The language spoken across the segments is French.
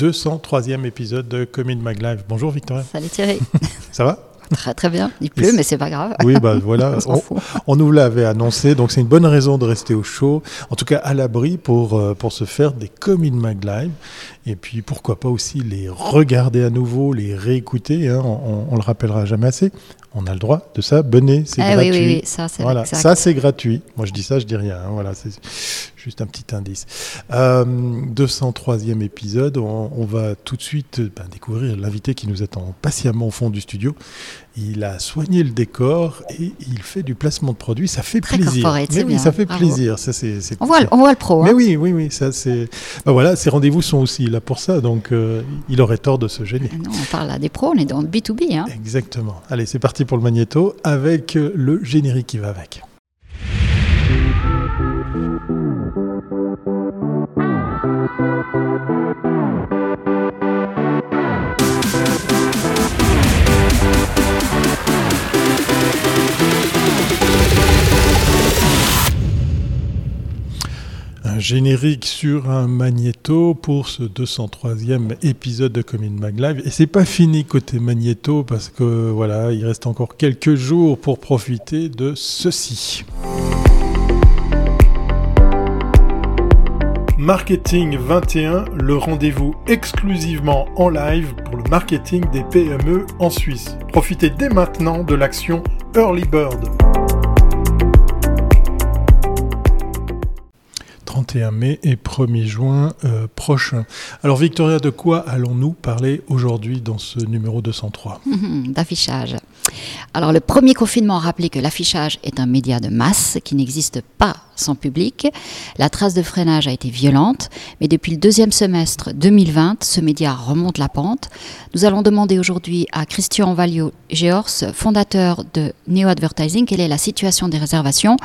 203e épisode de Commune Mag Live. Bonjour Victoria. Salut Thierry. Ça va? Très très bien. Il pleut, mais c'est pas grave. Oui, bah voilà. on, on, nous l'avait annoncé, donc c'est une bonne raison de rester au chaud, en tout cas à l'abri pour, euh, pour se faire des Commune Mag Live. Et puis pourquoi pas aussi les regarder à nouveau, les réécouter. Hein, on, on, le rappellera jamais assez. On a le droit de s'abonner, c'est ah, gratuit. Oui, oui, oui, ça c'est voilà. Ça c'est gratuit. Moi je dis ça, je dis rien. Hein, voilà, c'est juste un petit indice. Euh, 203e épisode. On, on, va tout de suite ben, découvrir l'invité qui nous attend patiemment au fond du studio. Il a soigné le décor et il fait du placement de produits. Ça fait Très plaisir. Mais oui, ça fait Bravo. plaisir. Ça, c'est, on, voit, on voit le pro. Mais hein. oui, oui, oui. Ça, c'est. Ben voilà, ces rendez-vous sont aussi là pour ça. Donc, euh, il aurait tort de se gêner. Non, on parle à des pros, on est dans le B2B. Hein. Exactement. Allez, c'est parti pour le magnéto avec euh, le générique qui va avec. Générique sur un magnéto pour ce 203e épisode de Commune Mag Live. Et c'est pas fini côté magnéto parce que voilà, il reste encore quelques jours pour profiter de ceci. Marketing 21, le rendez-vous exclusivement en live pour le marketing des PME en Suisse. Profitez dès maintenant de l'action Early Bird. 31 mai et 1er juin euh, prochain. Alors Victoria, de quoi allons-nous parler aujourd'hui dans ce numéro 203 Mmh, D'affichage. Alors le premier confinement a rappelé que l'affichage est un média de masse qui n'existe pas sans public. La trace de freinage a été violente, mais depuis le deuxième semestre 2020, ce média remonte la pente. Nous allons demander aujourd'hui à Christian Valio-Geors, fondateur de Neo Advertising, quelle est la situation des réservations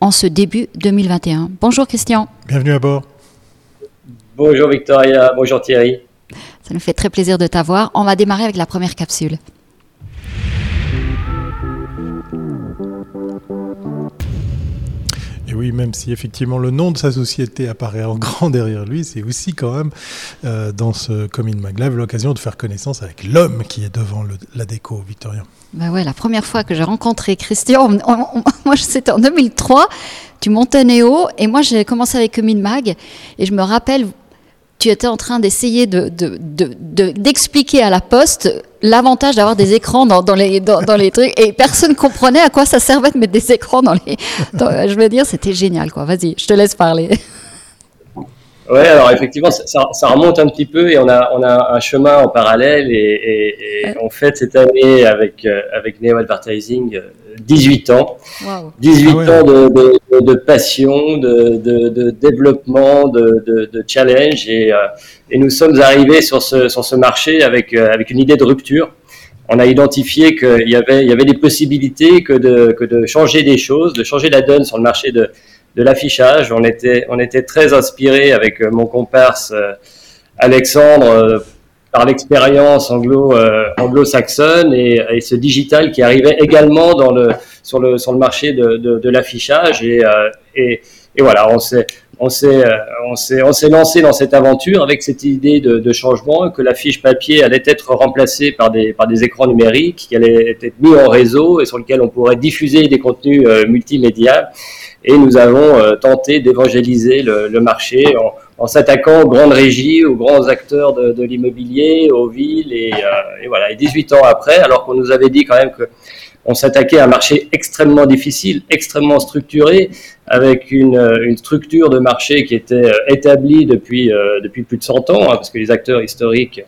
en ce début 2021. Bonjour Christian. Bienvenue à bord. Bonjour Victoria, bonjour Thierry. Ça nous fait très plaisir de t'avoir. On va démarrer avec la première capsule. Même si effectivement le nom de sa société apparaît en grand derrière lui, c'est aussi quand même euh, dans ce Commune Maglev l'occasion de faire connaissance avec l'homme qui est devant la déco, Victoria. Ben ouais, la première fois que j'ai rencontré Christian, c'était en 2003, tu montais Néo et moi j'ai commencé avec Commune Mag et je me rappelle, tu étais en train d'essayer d'expliquer de, de, à la poste l'avantage d'avoir des écrans dans, dans, les, dans, les trucs et personne comprenait à quoi ça servait de mettre des écrans dans les. Je veux dire, c'était génial quoi. Vas-y, je te laisse parler. Ouais, alors effectivement, ça, ça, remonte un petit peu et on a, on a un chemin en parallèle et, et, et ouais. on fête cette année avec, euh, avec Neo Advertising 18 ans. Wow. 18 ah ouais. ans de, de, de, passion, de, de développement, de, challenge et, euh, et, nous sommes arrivés sur ce, sur ce marché avec, euh, avec une idée de rupture. On a identifié qu'il y avait, il y avait des possibilités que de, que de changer des choses, de changer la donne sur le marché de, de l'affichage. On était, on était très inspiré avec euh, mon comparse euh, Alexandre euh, par l'expérience anglo, anglo-saxonne et, et, ce digital qui arrivait également dans le, sur, le, sur le marché de, de, l'affichage. Et, et, voilà, on s'est, on s'est, on s'est, on s'est lancé dans cette aventure avec cette idée de, de changement que l'affiche papier allait être remplacée par des, par des écrans numériques qui allaient être mis en réseau et sur lesquels on pourrait diffuser des contenus euh, multimédia et nous avons euh, tenté d'évangéliser le, le, marché en, en s'attaquant aux grandes régies, aux grands acteurs de, de l'immobilier, aux villes et, euh, et, voilà. Et 18 ans après, alors qu'on nous avait dit quand même que on s'attaquait à un marché extrêmement difficile, extrêmement structuré, avec une, une structure de marché qui était euh, établie depuis euh, depuis plus de 100 ans, hein, parce que les acteurs historiques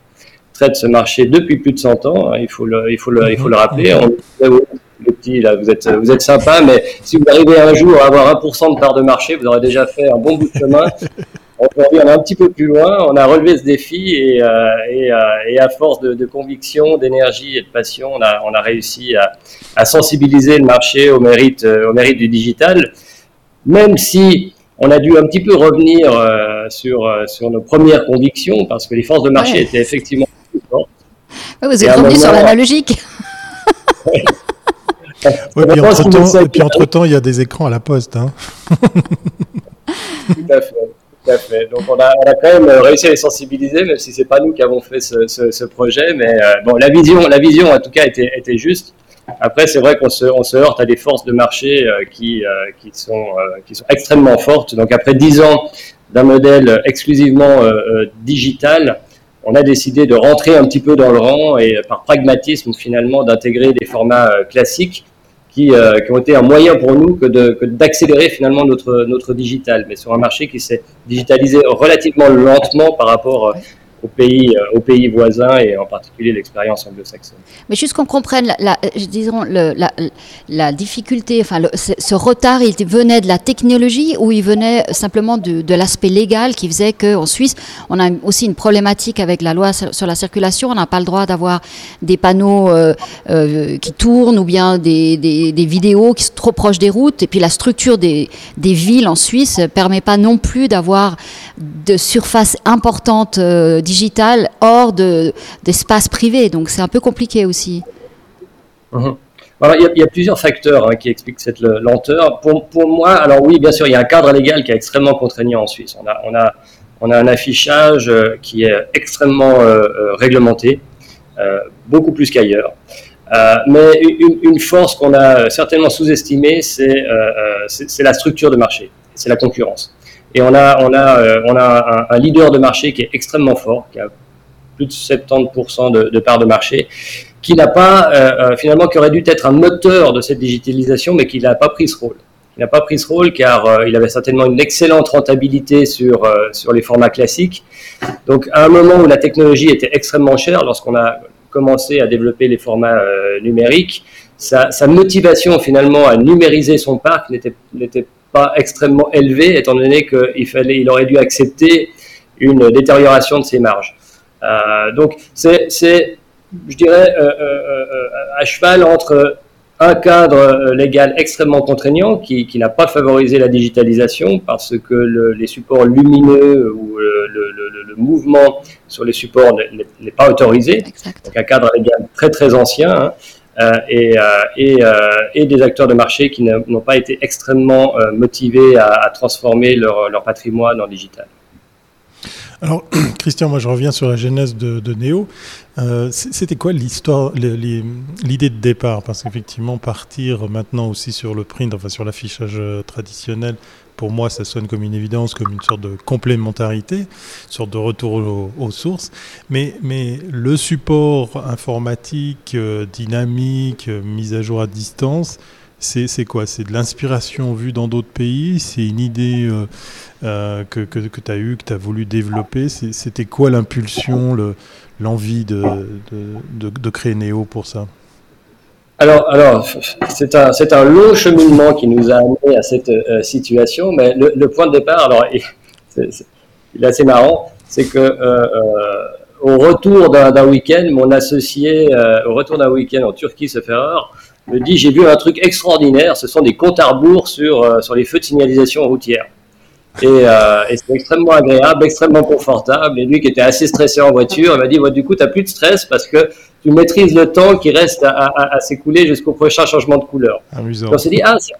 traitent ce marché depuis plus de 100 ans. Hein, il faut le il faut le il faut le rappeler. On, le petit, là, vous êtes, vous êtes sympa, mais si vous arrivez un jour à avoir 1% de part de marché, vous aurez déjà fait un bon bout de chemin. Aujourd'hui, on est un petit peu plus loin. On a relevé ce défi et, euh, et, euh, et à force de, de conviction, d'énergie et de passion, on a, on a réussi à, à sensibiliser le marché au mérite, euh, au mérite du digital. Même si on a dû un petit peu revenir euh, sur, sur nos premières convictions parce que les forces de marché ouais. étaient effectivement plus fortes. Ouais, vous êtes revenu sur l'analogique. Ouais. Ouais, puis entre-temps, et puis entre-temps, il y a des écrans à la poste. Hein. Tout à fait. Donc on a, quand même réussi à les sensibiliser, même si c'est pas nous qui avons fait ce, projet. Mais euh, bon, la vision, la vision en tout cas était, juste. Après, c'est vrai qu'on se, heurte à des forces de marché euh, qui, euh, sont, qui sont extrêmement fortes. Donc après dix ans d'un modèle exclusivement digital, on a décidé de rentrer un petit peu dans le rang et par pragmatisme finalement d'intégrer des formats classiques euh, qui, ont été un moyen pour nous que d'accélérer finalement notre, notre digital, mais sur un marché qui s'est digitalisé relativement lentement par rapport euh, aux pays, euh, aux pays voisins et en particulier l'expérience anglo-saxonne. Mais juste qu'on comprenne, la, disons, la, la, difficulté, enfin, ce retard, il venait de la technologie ou il venait simplement de, l'aspect légal qui faisait qu'en Suisse, on a aussi une problématique avec la loi sur la circulation. On n'a pas le droit d'avoir des panneaux euh, euh, qui tournent ou bien des, des, vidéos qui sont trop proches des routes. Et puis la structure des, des villes en Suisse ne permet pas non plus d'avoir de surface importante euh, digitale hors d'espace privé. Donc c'est un peu compliqué aussi. Mhm. il, y a, plusieurs facteurs hein, qui expliquent cette lenteur. Pour, pour, moi, alors oui, bien sûr, il y a un cadre légal qui est extrêmement contraignant en Suisse. On a, on a, on a un affichage euh, qui est extrêmement euh, réglementé, beaucoup plus qu'ailleurs. mais une, une force qu'on a certainement sous-estimée, c'est la structure de marché, c'est la concurrence. Et on a, on a, euh, on a un, leader de marché qui est extrêmement fort, qui a plus de 70% de, de part de marché, qui n'a pas, euh, euh, finalement, qui aurait dû être un moteur de cette digitalisation, mais qui n'a pas pris ce rôle. Il n'a pas pris ce rôle car il avait certainement une excellente rentabilité sur, sur les formats classiques. Donc, à un moment où la technologie était extrêmement chère, lorsqu'on a commencé à développer les formats numériques, sa, sa, motivation finalement à numériser son parc n'était pas extrêmement élevé, étant donné qu'il fallait, il aurait dû accepter une détérioration de ses marges. Euh, donc, c'est, je dirais, euh, euh, à cheval entre un cadre légal extrêmement contraignant qui, n'a pas favorisé la digitalisation parce que les supports lumineux ou le, mouvement sur les supports n'est, pas autorisé. Donc un cadre légal très très ancien. Hein. Euh, et, euh, euh, et, des acteurs de marché qui n'ont pas été extrêmement motivés à, transformer leur, leur, patrimoine en digital. Alors, Christian, moi je reviens sur la genèse de, de Néo. C'était quoi l'histoire, l'idée de départ? Parce qu'effectivement, partir maintenant aussi sur le print, enfin sur l'affichage traditionnel, pour moi, ça sonne comme une évidence, comme une sorte de complémentarité, une sorte de retour aux, sources. Mais, mais le support informatique, euh, dynamique, euh, mise à jour à distance, c'est quoi? C'est de l'inspiration vue dans d'autres pays? C'est une idée euh, que, que, que tu as eue, que tu as voulu développer? C'était quoi l'impulsion, l'envie de, de, de créer Néo pour ça? Alors, alors c'est un, long cheminement qui nous a amené à cette euh, situation, mais le, point de départ, alors, c'est, est assez marrant, c'est que euh, euh, au retour d'un, week-end, mon associé, au retour d'un week-end en Turquie, ce erreur, me dit j'ai vu un truc extraordinaire, ce sont des comptes à rebours sur les feux de signalisation routière. Et, et c'est extrêmement agréable, extrêmement confortable. Et lui qui était assez stressé en voiture, il m'a dit du coup, tu n'as plus de stress parce que tu maîtrises le temps qui reste à, s'écouler jusqu'au prochain changement de couleur. Amusant. on s'est dit, ah, c'est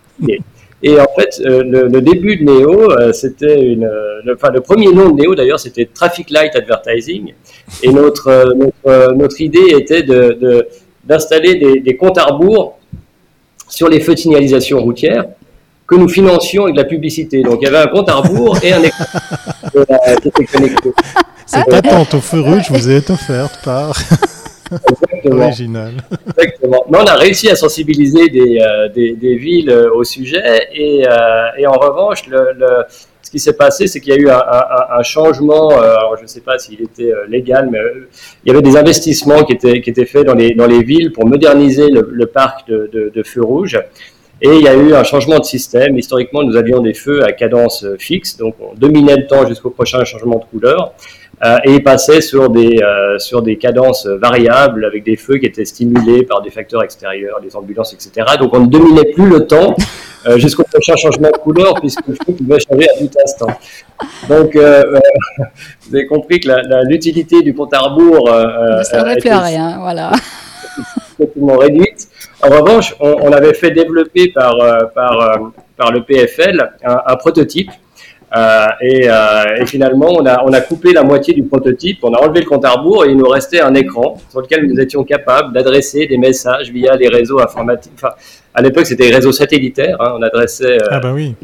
Et en fait, euh, le, début de Neo, euh, c'était une. Le, enfin, le premier nom de Neo, d'ailleurs, c'était Traffic Light Advertising. Et notre, euh, notre, notre idée était de, d'installer des, des, comptes à rebours sur les feux de signalisation routière que nous financions avec de la publicité. Donc, il y avait un compte à rebours et un écran qui était connecté. Cette attente au feu rouge vous est offerte par. Exactement. Original. Exactement. Mais on a réussi à sensibiliser des, euh, des, des villes euh, au sujet et, euh, et en revanche, le, le, ce qui s'est passé, c'est qu'il y a eu un, un, un changement, alors je ne sais pas s'il était légal, mais il y avait des investissements qui étaient, qui étaient faits dans les, dans les villes pour moderniser le, le parc de, de, de feux rouges. Et il y a eu un changement de système. Historiquement, nous avions des feux à cadence fixe, donc on dominait le temps jusqu'au prochain changement de couleur. Euh, et il passait sur des, euh, sur des cadences variables avec des feux qui étaient stimulés par des facteurs extérieurs, des ambulances, etc. Donc on ne dominait plus le temps euh, jusqu'au prochain changement de couleur puisque le feu pouvait changer à tout instant. Donc vous avez compris que l'utilité du compte à rebours ne servait plus à rien, voilà. complètement réduite. En revanche, on, avait fait développer par, par, par le PFL un, un prototype Euh, et, euh, et, finalement, on a, on a coupé la moitié du prototype, on a enlevé le compte à rebours et il nous restait un écran sur lequel nous étions capables d'adresser des messages via les réseaux informatiques. Enfin, à l'époque, c'était les réseaux satellitaires. Hein, on adressait. Euh, ah bah oui.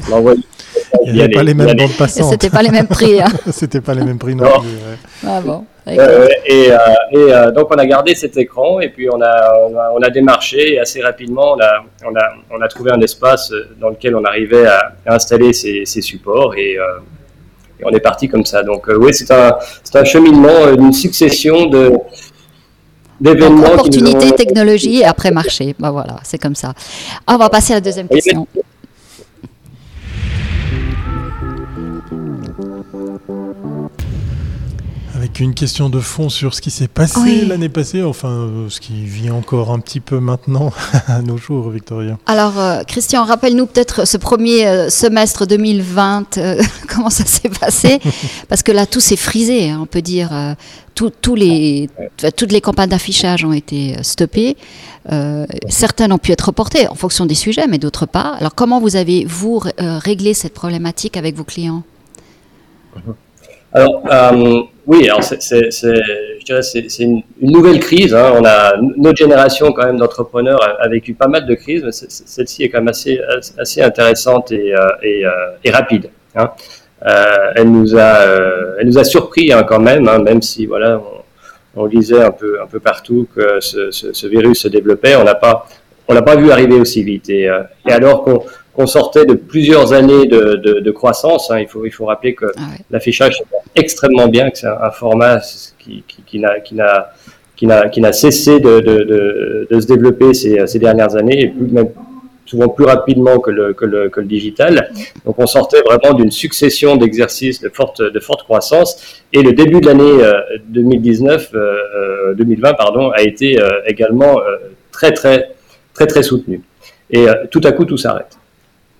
Il n'y avait pas les, mêmes bandes passantes. C'était pas les mêmes prix. Hein. C'était pas les mêmes prix non, plus. Ah bon. Et, et donc on a gardé cet écran et puis on a, on a, on a démarché et assez rapidement on a, on, a, on a trouvé un espace dans lequel on arrivait à, installer ces, ces supports et, et, on est parti comme ça. Donc oui, c'est un, un cheminement, une succession de, d'événements. Opportunité, technologie et après marché. Ben voilà, c'est comme ça. on va passer à la deuxième question. Avec une question de fond sur ce qui s'est passé l'année passée, enfin euh, ce qui vient encore un petit peu maintenant à nos jours, Victoria. Alors, euh, Christian, rappelle-nous peut-être ce premier euh, semestre 2020, comment ça s'est passé? Parce que là, tout s'est frisé, hein, on peut dire. les, toutes les campagnes d'affichage ont été stoppées. certaines ont pu être reportées en fonction des sujets, mais d'autres pas. Alors, comment vous avez, vous, réglé cette problématique avec vos clients? Alors, oui, alors c'est, je dirais c'est, c'est une, nouvelle crise. Hein. On a notre génération quand même d'entrepreneurs a, vécu pas mal de crises, mais celle-ci est quand même assez assez intéressante et, euh, et, euh, et rapide. Hein. Euh, elle nous a euh, elle nous a surpris hein, quand même, hein, même si voilà on, on, lisait un peu un peu partout que ce, ce, ce virus se développait, on n'a pas on l'a pas vu arriver aussi vite. Et, et alors qu'on qu'on sortait de plusieurs années de, de, de croissance. Hein. Il, faut, il faut rappeler que ah l'affichage est extrêmement bien, que c'est un, format qui, qui, qui n'a qui n'a qui n'a qui n'a cessé de, de, de, se développer ces, ces dernières années et plus, même souvent plus rapidement que le, que le, que le digital. Donc on sortait vraiment d'une succession d'exercices de forte, de forte croissance et le début de l'année 2019, euh, 2020 euh, pardon, a été euh, également très très très très soutenu. Et tout à coup tout s'arrête.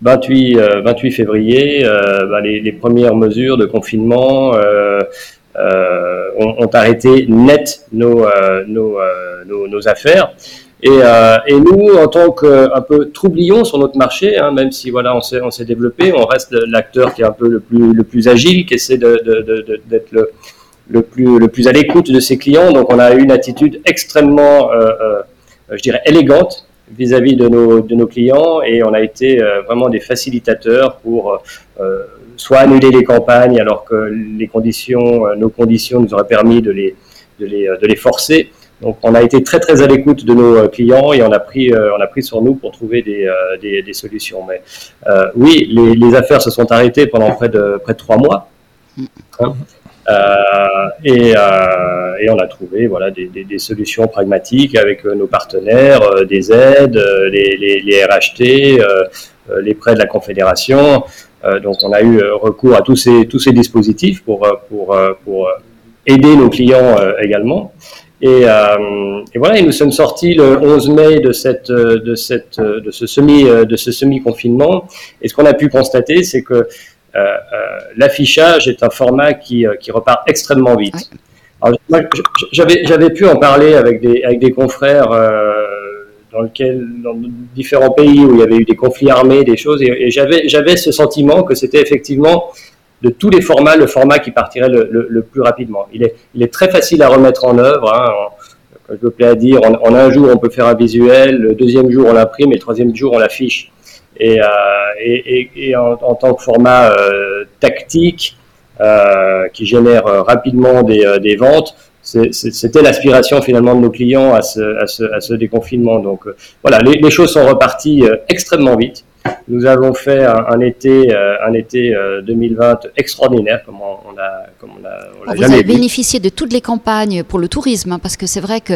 28, 28 euh, février, euh, bah, les, premières mesures de confinement euh, ont, arrêté net nos, affaires. Et, nous, en tant qu'un peu troublions sur notre marché, hein, même si voilà, on s'est, développé, on reste l'acteur qui est un peu le plus, le plus agile, qui essaie d'être le, plus, à l'écoute de ses clients. Donc, on a une attitude extrêmement, je dirais, élégante vis-à-vis de, nos, de nos clients et on a été euh, vraiment des facilitateurs pour euh, soit annuler les campagnes alors que les conditions, euh, nos conditions nous auraient permis de les, de les, de les forcer. Donc on a été très très à l'écoute de nos clients et on a pris on a pris sur nous pour trouver des, des, des solutions. Mais euh, oui, les, les, affaires se sont arrêtées pendant près de près de trois mois. Hein euh, et, euh, et, on a trouvé voilà, des, des, des solutions pragmatiques avec euh, nos partenaires, des aides, les, les, les RHT, les prêts de la Confédération. donc on a eu recours à tous ces, tous ces dispositifs pour, pour, pour aider nos clients également. Et, euh, et, voilà, et nous sommes sortis le 11 mai de cette, de cette, de ce semi, de ce semi confinement. Et ce qu'on a pu constater, c'est que euh, euh, l'affichage est un format qui, euh, qui repart extrêmement vite. J'avais pu en parler avec des, avec des confrères dans, lequel, dans différents pays où il y avait eu des conflits armés, des choses, et, j'avais ce sentiment que c'était effectivement de tous les formats le format qui partirait le, le, plus rapidement. Il est, il est, très facile à remettre en œuvre. Hein, je me plais à dire, en, en, un jour on peut faire un visuel, le deuxième jour on l'imprime et le troisième jour on l'affiche. Et, euh, et, et, en, en, tant que format euh, tactique euh, qui génère rapidement des, des ventes, c'était l'aspiration finalement de nos clients à ce, à ce, à ce déconfinement. Donc voilà, les, les, choses sont reparties extrêmement vite. Nous avons fait un, été, un été 2020 euh, extraordinaire, comme on, a, comme on a, on a Vous avez bénéficié de toutes les campagnes pour le tourisme, hein, parce que c'est vrai que,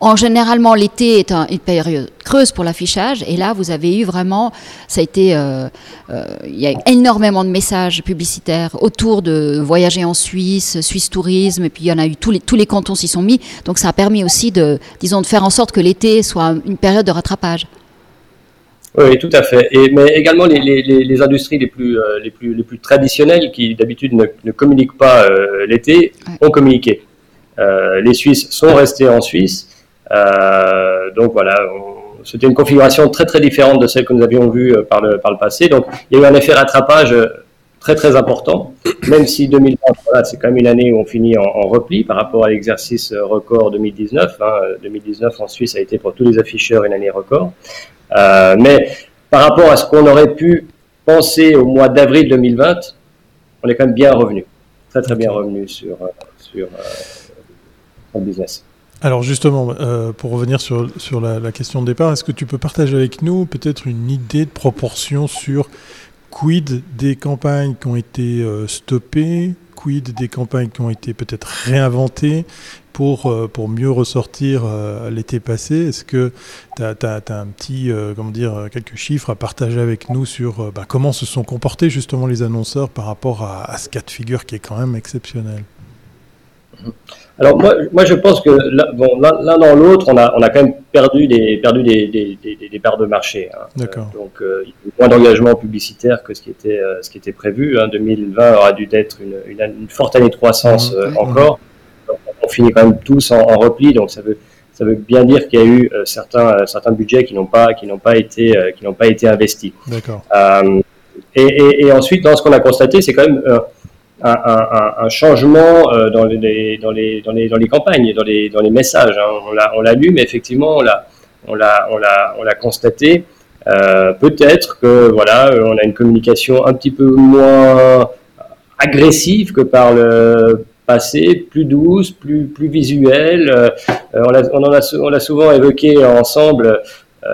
en généralement, l'été est une période creuse pour l'affichage, et là, vous avez eu vraiment, ça a été, euh, euh, il y a énormément de messages publicitaires autour de voyager en Suisse, Suisse Tourisme, et puis il y en a eu tous les, tous les cantons s'y sont mis, donc ça a permis aussi de, disons, de faire en sorte que l'été soit une période de rattrapage. Oui, tout à fait. Et, mais également les, les, les industries les plus, euh, les plus, les plus traditionnelles qui d'habitude ne, ne, communiquent pas euh, l'été ont communiqué. Euh, les Suisses sont restés en Suisse. Donc voilà, c'était une configuration très très différente de celle que nous avions vue par le, par le passé. Donc il y a eu un effet rattrapage très très important, même si 2020, voilà, c'est quand même une année où on finit en, repli par rapport à l'exercice record 2019. 2019 hein. en Suisse a été pour tous les afficheurs une année record. Euh, mais par rapport à ce qu'on aurait pu penser au mois d'avril 2020, on est quand même bien revenu, très très bien revenu sur, euh, sur euh, business. Alors justement, euh, pour revenir sur, sur la, question de départ, est-ce que tu peux partager avec nous peut-être une idée de proportion sur quid des campagnes qui ont été stoppées, quid des campagnes qui ont été peut-être réinventées pour, euh, pour mieux ressortir euh, l'été passé Est-ce que tu as, un petit, comment dire, quelques chiffres à partager avec nous sur bah, comment se sont comportés justement les annonceurs par rapport à, à ce cas de figure qui est quand même exceptionnel? Alors moi, moi je pense que l'un dans l'autre, on a, on a quand même perdu des, perdu des, des, des, des parts de marché. Hein. D'accord. donc euh, il y a moins d'engagement publicitaire que ce qui était, euh, ce qui était prévu. Hein. 2020 aura dû être une, une, forte année de croissance mmh. euh, encore. Finit quand même tous en, repli, donc ça veut, ça veut bien dire qu'il y a eu certains, certains budgets qui n'ont pas, qui n'ont pas été, qui n'ont pas été investis. D'accord. Et, et, et, ensuite, dans ce qu'on a constaté, c'est quand même un, un, un, changement euh, dans, les, dans, les, dans, les, dans les campagnes, dans les, dans les messages. Hein. On l'a lu, mais effectivement, on l'a on l'a on l'a on l'a constaté. Euh, Peut-être que voilà, on a une communication un petit peu moins agressive que par le passé, plus douce, plus plus visuelle. Euh, on, a, on, en a, on l'a souvent évoqué ensemble. Euh,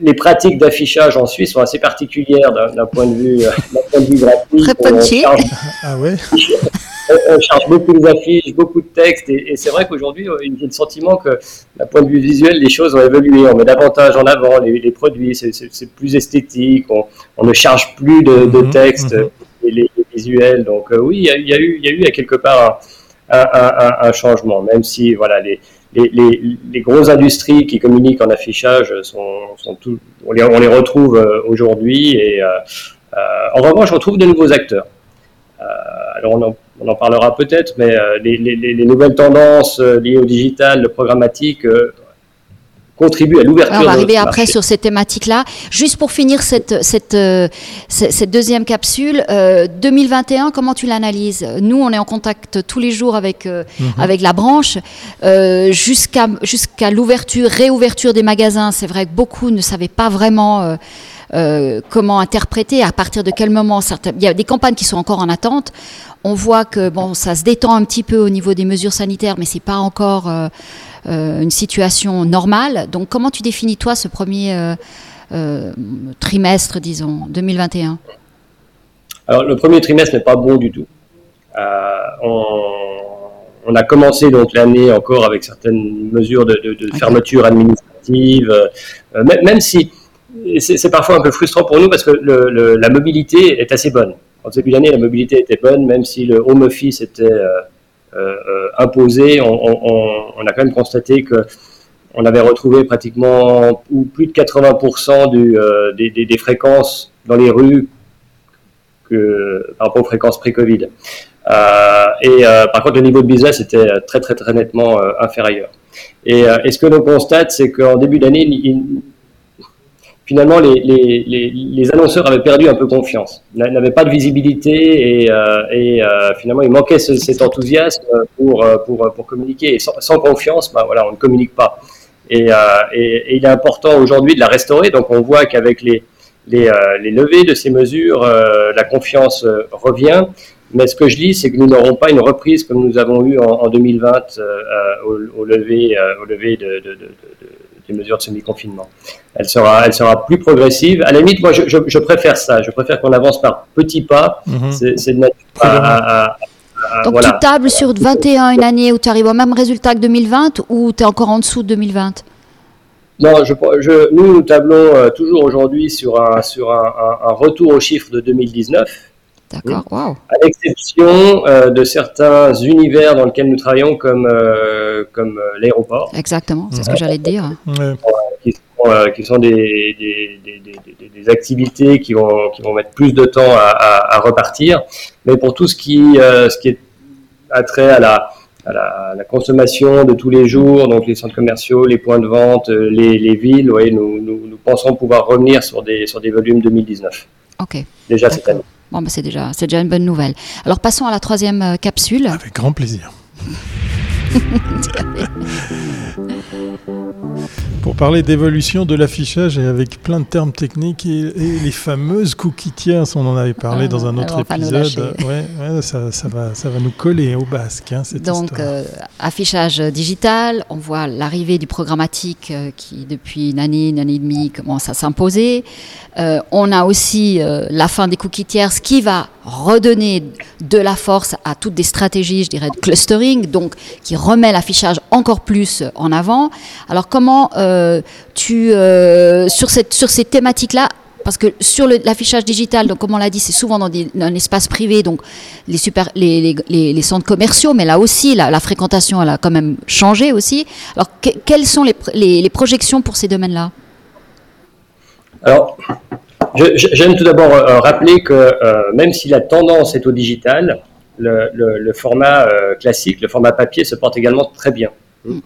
les pratiques d'affichage en Suisse sont assez particulières d'un point de vue, euh, point de vue graphique. Très punchy. On charge, ah ouais on charge beaucoup les affiches, beaucoup de textes, et, et c'est vrai qu'aujourd'hui, euh, a le sentiment que, d'un point de vue visuel, les choses ont évolué. On met davantage en avant les, les produits, c'est plus esthétique, on, on, ne charge plus de, de mhm, textes mhm. Et les, les, visuels. Donc euh, oui, il y, a, y, a eu, y a quelque part un, changement, même si voilà les les, les, grosses industries qui communiquent en affichage sont, sont tout, on, les, les, retrouve euh, aujourd'hui et euh, en revanche on trouve de nouveaux acteurs. alors on en, on en parlera peut-être, mais les, les, nouvelles tendances liées au digital, le programmatique contribue à l'ouverture. On va arriver après sur ces thématiques-là. Juste pour finir cette, cette, euh, cette deuxième capsule, euh, 2021, comment tu l'analyses? Nous, on est en contact tous les jours avec, euh, mm -hmm. avec la branche. Euh, Jusqu'à jusqu'à l'ouverture, réouverture des magasins, c'est vrai que beaucoup ne savaient pas vraiment... Euh, euh, comment interpréter, à partir de quel moment certains... Il y a des campagnes qui sont encore en attente. On voit que bon, ça se détend un petit peu au niveau des mesures sanitaires, mais c'est pas encore euh, euh, une situation normale. Donc, comment tu définis toi ce premier euh, euh, trimestre, disons, 2021 Alors, le premier trimestre n'est pas bon du tout. On, on, a commencé donc l'année encore avec certaines mesures de, de, de fermeture administrative, même, même si c'est parfois un peu frustrant pour nous parce que le, le, la mobilité est assez bonne. En début d'année, la mobilité était bonne, même si le home office était euh, euh, imposé. On, a quand même constaté que on avait retrouvé pratiquement ou plus de 80% du, euh, des, fréquences dans les rues par rapport aux fréquences pré-Covid. Euh, et par contre, le niveau de business était très très très nettement inférieur. Et, et, ce que l'on constate, c'est qu'en début d'année, finalement, les, annonceurs avaient perdu un peu confiance, n'avaient pas de visibilité et, euh, euh, finalement, il manquait ce, cet enthousiasme pour, euh, pour, communiquer. Et sans, confiance, ben, voilà, on ne communique pas. Et, il est important aujourd'hui de la restaurer. Donc, on voit qu'avec les, les, levées de ces mesures, la confiance revient. Mais ce que je dis, c'est que nous n'aurons pas une reprise comme nous avons eu en, en 2020 au, au, lever, au lever de des mesures de semi-confinement. Elle sera, elle sera plus progressive. À la limite, moi, je, je, je préfère ça. Je préfère qu'on avance par petits pas. Mm -hmm. C'est de nature à, à, à, Donc voilà. tu tables sur 21, une année où tu arrives au même résultat que 2020 ou tu es encore en dessous de 2020 non, je, je, nous, nous tablons euh, toujours aujourd'hui sur, un, sur un, un, un, retour aux chiffres de 2019. D'accord, wow. À l'exception euh, de certains univers dans lesquels nous travaillons, comme, euh, comme euh, l'aéroport. Exactement, c'est ce que j'allais te dire. Ouais. Qui sont, euh, qui sont des, des, des, des, activités qui vont, qui vont mettre plus de temps à, à, à repartir. Mais pour tout ce qui, euh, ce qui est attrait à la, à la, à la, consommation de tous les jours, donc les centres commerciaux, les points de vente, les, les villes, ouais, nous, nous, nous pensons pouvoir revenir sur des, sur des volumes 2019. Ok. Déjà cette année. Bon, bah, c'est déjà, c'est déjà une bonne nouvelle. Alors passons à la troisième euh, capsule. Avec grand plaisir. Pour parler d'évolution de l'affichage et avec plein de termes techniques et, les fameuses cookies on en avait parlé Ah, dans un elles autre épisode. Ouais, ouais, ça, ça va, ça va nous coller au basque, hein, cette Donc, euh, affichage digital, on voit l'arrivée du programmatique euh, qui, depuis une année, une année et demie, commence à s'imposer. Euh, on a aussi la fin des cookies tiers, ce qui va redonner de la force à toutes des stratégies, je dirais, de clustering, donc qui remet l'affichage encore plus en avant. Alors, comment euh, tu, euh, sur, cette, sur ces thématiques-là, parce que sur l'affichage digital, donc comme on l'a dit, c'est souvent dans, des- dans un espace privé, donc les, super, les, les, les- les centres commerciaux, mais là aussi, la, la fréquentation, elle a quand même changé aussi. Alors, que- quelles sont les, pr- les, les projections pour ces domaines-là? Alors, j'aime tout d'abord euh, rappeler que euh, même si la tendance est au digital, le, le- le format euh, classique, le format papier se porte également très bien. Mm.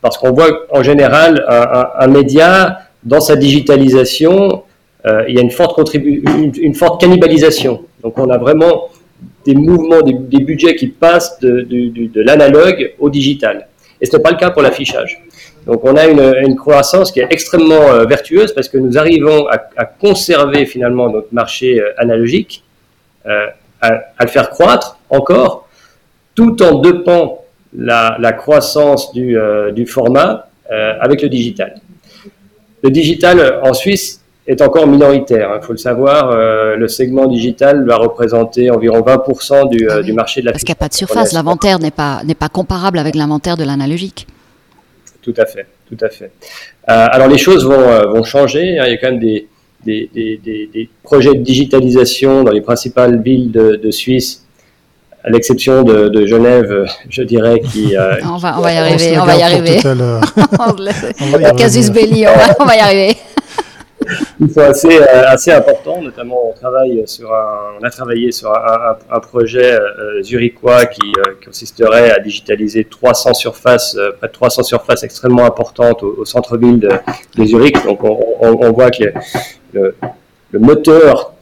Parce qu'on voit en général un, média, dans sa digitalisation, euh, il y a une forte, contribu- une, forte cannibalisation. Donc on a vraiment des mouvements, des, budgets qui passent de, de l'analogue au digital. Et ce n'est pas le cas pour l'affichage. Donc on a une, croissance qui est extrêmement euh, vertueuse parce que nous arrivons à, conserver finalement notre marché euh, analogique, à, à le faire croître encore, tout en dopant la, la croissance du, euh, du format euh, avec le digital. Le digital en Suisse est encore minoritaire, il faut le savoir. euh, le segment digital va représenter environ 20% du, Ah oui, du marché de la Parce qu'il n'y a pas de surface, l'inventaire n'est pas, n'est pas comparable avec l'inventaire de l'analogique. Tout à fait, tout à fait. Alors les choses vont, vont changer. hein. Il y a quand même des, des, des, des- des projets de digitalisation dans les principales villes de, de Suisse, à l'exception de, de Genève, je dirais, qui, euh, On va, on va y arriver, on va y arriver. On va y Le casus belli, on va, on va y arriver. qui sont assez, euh, assez importants. Notamment, on, travaille sur un, on a travaillé sur un, un- un projet euh, zurichois qui euh, consisterait à digitaliser 300 surfaces, euh, près de 300 surfaces extrêmement importantes au, au centre-ville de, de Zurich. Donc, on, on- on voit que le, le- le moteur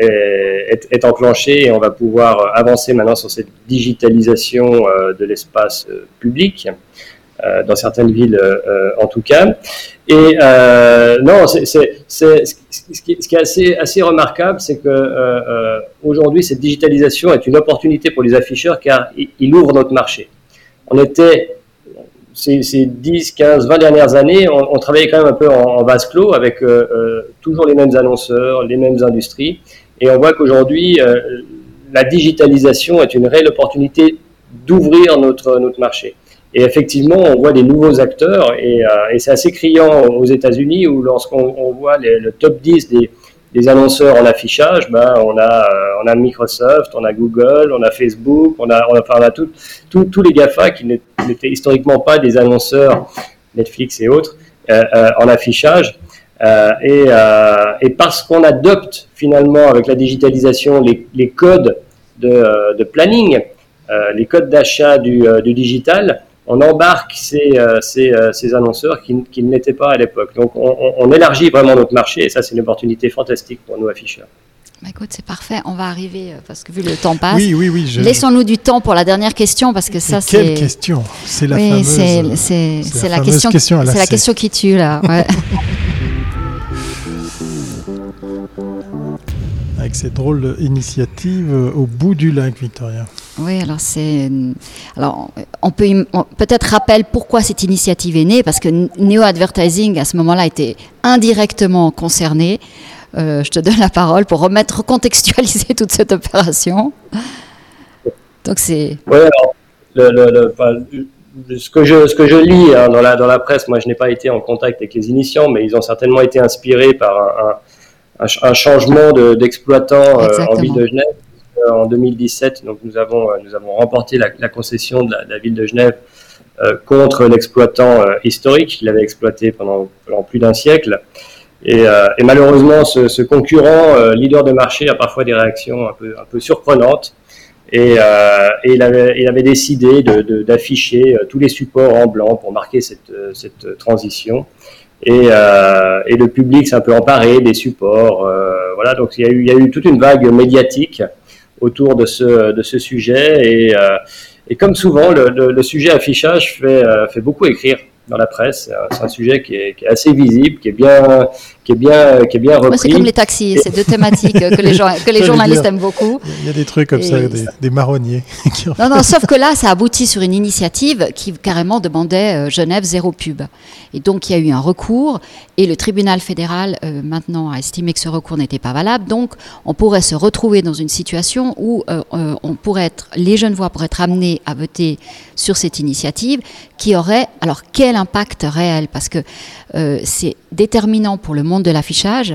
est, est- est enclenché et on va pouvoir avancer maintenant sur cette digitalisation euh, de l'espace euh, public, euh, dans certaines villes euh, en tout cas. Et euh, non, c'est, ce qui est assez, assez remarquable, c'est que euh, euh, aujourd'hui, cette digitalisation est une opportunité pour les afficheurs car il, il ouvre notre marché. On était, ces, ces 10, 15, 20 dernières années, on, travaillait quand même un peu en, vase clos avec euh, euh, toujours les mêmes annonceurs, les mêmes industries. Et on voit qu'aujourd'hui, euh, la digitalisation est une réelle opportunité d'ouvrir notre, notre marché. Et effectivement, on voit des nouveaux acteurs et, c'est assez criant aux États-Unis où lorsqu'on on voit le top 10 des, des annonceurs en affichage, ben, on, a, euh, on a Microsoft, on a Google, on a Facebook, on a, on a, enfin, on a tous les GAFA qui n'étaient historiquement pas des annonceurs, Netflix et autres, euh, euh, en affichage. Et, et parce qu'on adopte finalement avec la digitalisation les, les codes de, de planning, les codes d'achat du, du digital, on embarque ces, euh, ces, euh, ces annonceurs qui, qui ne l'étaient pas à l'époque. Donc on, élargit vraiment notre marché et ça c'est une opportunité fantastique pour nos afficheurs. Bah, écoute, c'est parfait. On va arriver, euh, parce que vu le temps passe. Oui, oui, oui. je- Laissons-nous du temps pour la dernière question, parce que ça, c'est. quelle question? C'est la oui, fameuse. c'est c'est- c'est c'est la la, fameuse question, c'est la question qui tue là. ouais. Avec cette drôle initiative euh, au bout du lac, Victoria. Oui, alors c'est. Alors, on peut peut-être rappeler pourquoi cette initiative est née, parce que Neo Advertising, à ce moment-là, était indirectement concerné. Euh, je te donne la parole pour remettre, recontextualiser toute cette opération. Donc, c'est. Oui, alors, le, le- le- enfin, le- ce, que je, ce que je lis hein, dans, la, dans la presse, moi je n'ai pas été en contact avec les initiants, mais ils ont certainement été inspirés par un, un- un ch- un changement de- d'exploitant euh, en ville de Genève. Euh, En 2017, donc nous avons, euh, nous avons remporté la, concession de la, ville de Genève euh, contre l'exploitant historique qui l'avait exploité pendant, plus d'un siècle. Et, malheureusement, ce, concurrent, leader de marché, a parfois des réactions un peu, surprenantes. Et, il, avait, décidé d'afficher tous les supports en blanc pour marquer cette, transition. Et, le public s'est un peu emparé des supports. voilà, donc il y a eu toute une vague médiatique autour de ce, de ce sujet. Et, et comme souvent, le, sujet affichage fait, fait beaucoup écrire dans la presse. C'est un sujet qui est, assez visible, qui est bien, qui est bien, qui est bien repris. c'est comme les taxis, c'est deux thématiques que les, gens, que les journalistes aiment beaucoup. Il y a des trucs comme ça, des, marronniers. non, non, sauf que là, ça aboutit sur une initiative qui carrément demandait euh, Genève zéro pub. Et donc, il y a eu un recours et le tribunal fédéral euh, maintenant a estimé que ce recours n'était pas valable. Donc, on pourrait se retrouver dans une situation où euh, on pourrait être, les Genevois pourraient être amenés à voter sur cette initiative qui aurait, alors quel impact réel? Parce que c'est déterminant pour le monde de l'affichage,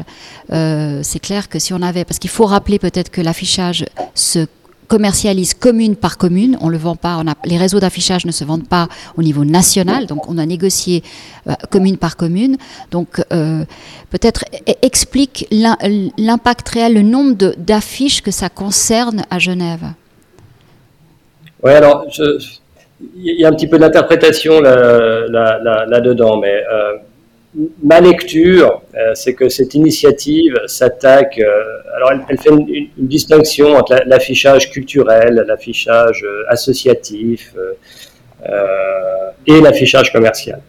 euh, c'est clair que si on avait, parce qu'il faut rappeler peut-être que l'affichage se commercialise commune par commune, on le vend pas, les réseaux d'affichage ne se vendent pas au niveau national, donc on a négocié euh, commune par commune. Donc euh, peut-être e, explique l'impact réel, le nombre d'affiches que ça concerne à Genève. Oui, alors il y a un petit peu d'interprétation là-dedans, mais ma lecture, euh, c'est que cette initiative s'attaque. Euh, alors, elle, fait une, distinction entre l'affichage culturel, l'affichage euh, associatif et l'affichage commercial.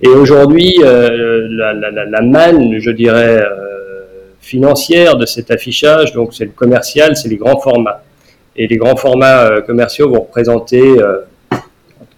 Et aujourd'hui, la, la, manne, je dirais, financière de cet affichage, donc c'est le commercial, c'est les grands formats. Et les grands formats commerciaux vont représenter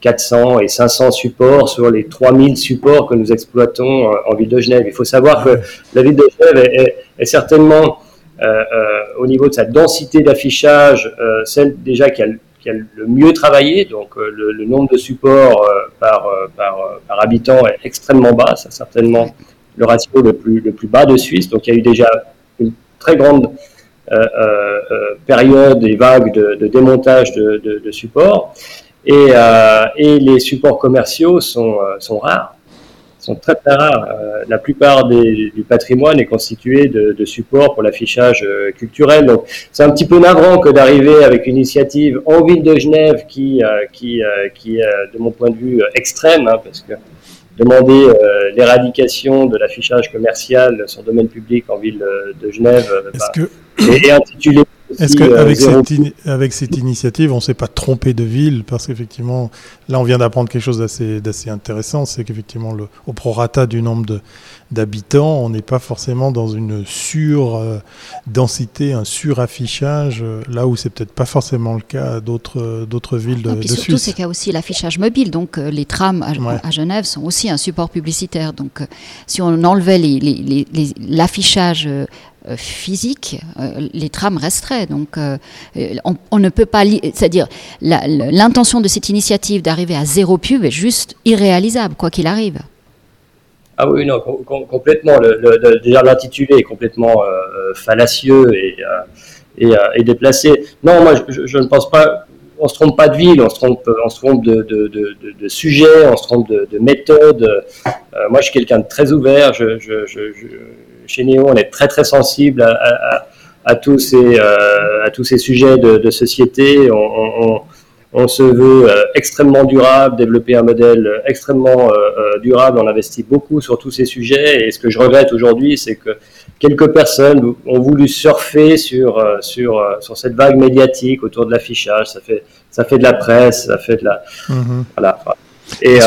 400 et 500 supports sur les 3000 supports que nous exploitons euh, en ville de Genève. Il faut savoir que la ville de Genève est, certainement, euh, euh, au niveau de sa densité d'affichage, celle déjà qui a, qui a, le mieux travaillé. Donc le, nombre de supports par, par, par, habitant est extrêmement bas. C'est certainement le ratio le plus, le plus bas de Suisse. Donc il y a eu déjà une très grande période et vague de, de démontage de, de, de supports. Et, euh, et les supports commerciaux sont, euh, sont rares, sont très très rares. Euh, la plupart des, du patrimoine est constitué de, de supports pour l'affichage culturel. Donc c'est un petit peu navrant que d'arriver avec une initiative en ville de Genève qui, qui, qui est de mon point de vue extrême, hein, parce que demander l'éradication de l'affichage commercial sur domaine public en ville de Genève bah, que... et, intitulé est-ce qu'avec euh, cette, avec cette initiative, on ne s'est pas trompé de ville Parce qu'effectivement, là, on vient d'apprendre quelque chose d'assez intéressant, c'est qu'effectivement, au prorata du nombre d'habitants, on n'est pas forcément dans une sur-densité, un suraffichage, là où c'est peut-être pas forcément le cas d'autres villes de, et surtout, c'est qu'il y a aussi l'affichage mobile. Donc, euh, les trams à, Genève sont aussi un support publicitaire. Donc, euh, si on enlevait l'affichage les, euh, physique, euh, les trams resteraient. Donc, euh, on, ne peut pas, c'est-à-dire l'intention de cette initiative d'arriver à zéro pub est juste irréalisable, quoi qu'il arrive. Ah oui, non, complètement. Déjà, l'intitulé est complètement fallacieux et, déplacé. Non, moi, je, ne pense pas. On se trompe pas de ville, on se trompe, on se trompe de, sujet, on se trompe de, méthode. moi, je suis quelqu'un de très ouvert. je, chez Néo, on est très très sensible à, tous, ces, euh, à tous ces sujets de, société. On, se veut euh, extrêmement durable, développer un modèle extrêmement euh, durable. On investit beaucoup sur tous ces sujets. Et ce que je regrette aujourd'hui, c'est que quelques personnes ont voulu surfer sur, sur, sur cette vague médiatique autour de l'affichage. Ça fait, ça fait de la presse, ça fait de la. Mm-hmm. Voilà. Et,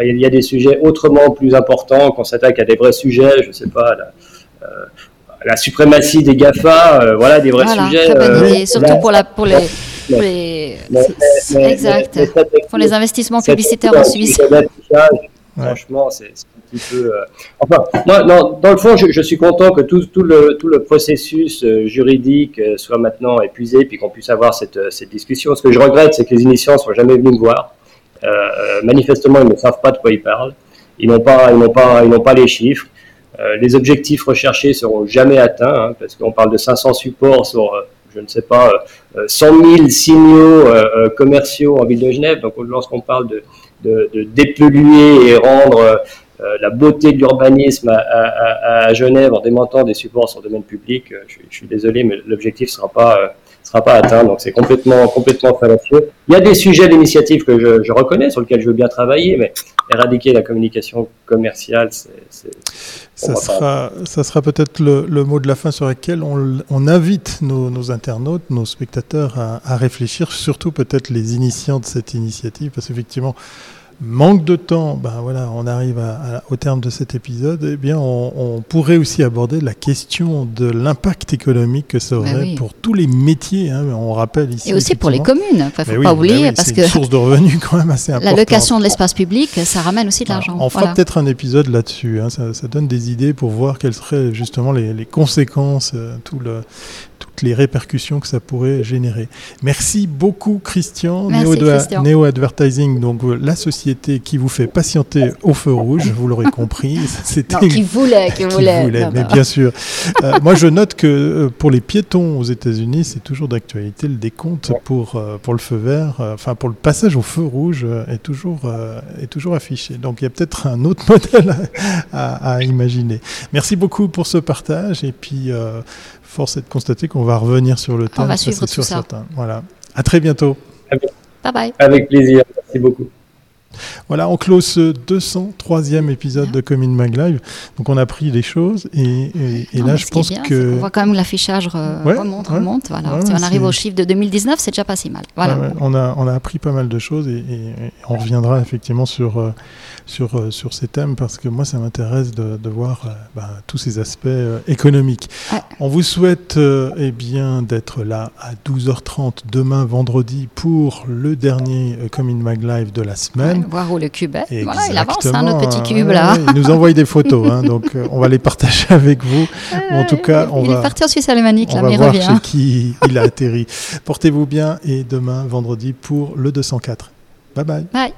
il y a des sujets autrement plus importants qu'on s'attaque à des vrais sujets, je ne sais pas, la, euh, la, suprématie des GAFA, euh, voilà, des vrais sujets. Euh, surtout pour, la, pour les. Pour les exact. pour les investissements publicitaires en Suisse. Franchement, c'est un petit peu. Enfin, moi, non, dans le fond, je, suis content que tout, tout, le, tout le processus juridique soit maintenant épuisé, puis qu'on puisse avoir cette, cette discussion. Ce que je regrette, c'est que les initiants ne soient jamais venus me voir. Euh, manifestement, ils ne savent pas de quoi ils parlent. Ils n'ont pas, ils n'ont pas, ils n'ont pas les chiffres. Euh, les objectifs recherchés seront jamais atteints, hein, parce qu'on parle de 500 supports sur, euh, je ne sais pas, 100 000 signaux commerciaux en ville de Genève. Donc, lorsqu'on parle de, de, de, dépolluer et rendre la beauté de l'urbanisme à, à, à, Genève en démontant des supports sur le domaine public, je, je suis désolé, mais l'objectif ne sera pas sera pas atteint. Donc c'est complètement, complètement fallacieux. Il y a des sujets d'initiative que je, je, reconnais, sur lesquels je veux bien travailler, mais éradiquer la communication commerciale, c'est. Ça sera, ça sera peut-être le, le, mot de la fin sur lequel on, on invite nos, nos, internautes, nos spectateurs à, à réfléchir, surtout peut-être les initiants de cette initiative, parce qu'effectivement, manque de temps, ben voilà, on arrive à, à, au terme de cet épisode, eh bien, on, on, pourrait aussi aborder la question de l'impact économique que ça aurait oui. pour tous les métiers. Hein, on rappelle ici. Et aussi pour les communes. Il ne faut pas oublier oui, parce que une source de revenus quand même assez importante. La location de l'espace public, ça ramène aussi de l'argent. On fera voilà. peut-être un épisode là-dessus. Hein, ça, ça, donne des idées pour voir quelles seraient justement les, les conséquences, euh, tout le toutes les répercussions que ça pourrait générer. Merci beaucoup Christian, Merci, Neo, Christian. Neo Advertising, donc la société qui vous fait patienter au feu rouge, vous l'aurez compris. C'était qui voulait, qui, qui voulait, voulait mais bien sûr. euh, moi je note que euh, pour les piétons aux États-Unis, c'est toujours d'actualité le décompte pour euh, pour le feu vert, euh, enfin pour le passage au feu rouge est toujours est toujours affiché. Donc il y a peut-être un autre modèle à, à, à, imaginer. Merci beaucoup pour ce partage et puis force est de constater qu'on va revenir sur le thème. On va suivre ça, tout ça. Certain. Voilà. À très bientôt. Bye bye. Avec plaisir. Merci beaucoup. Voilà, on close ce 203e épisode de Commune Mag Live. Donc on a appris des choses et, et, et non, là je pense bien, que... On voit quand même l'affichage re... ouais, remonte, ouais, remonte. Voilà. ouais, si on arrive au chiffre de 2019, c'est déjà pas si mal. Voilà. on, a, on a appris pas mal de choses et, on reviendra effectivement sur, euh, sur, euh, sur ces thèmes parce que moi ça m'intéresse de, de, voir euh, bah, tous ces aspects économiques. On vous souhaite euh, eh bien d'être là à 12h30 demain vendredi pour le dernier euh, Commune Mag Live de la semaine. voir où le cube est. Voilà, il avance hein, notre petit cube là. il nous envoie des photos, hein, donc euh, on va les partager avec vous. en tout cas, on il va, est parti en Suisse alémanique, on là, va mais il voir revient. chez qui il a atterri. Portez-vous bien et demain vendredi pour le 204. Bye bye. Bye.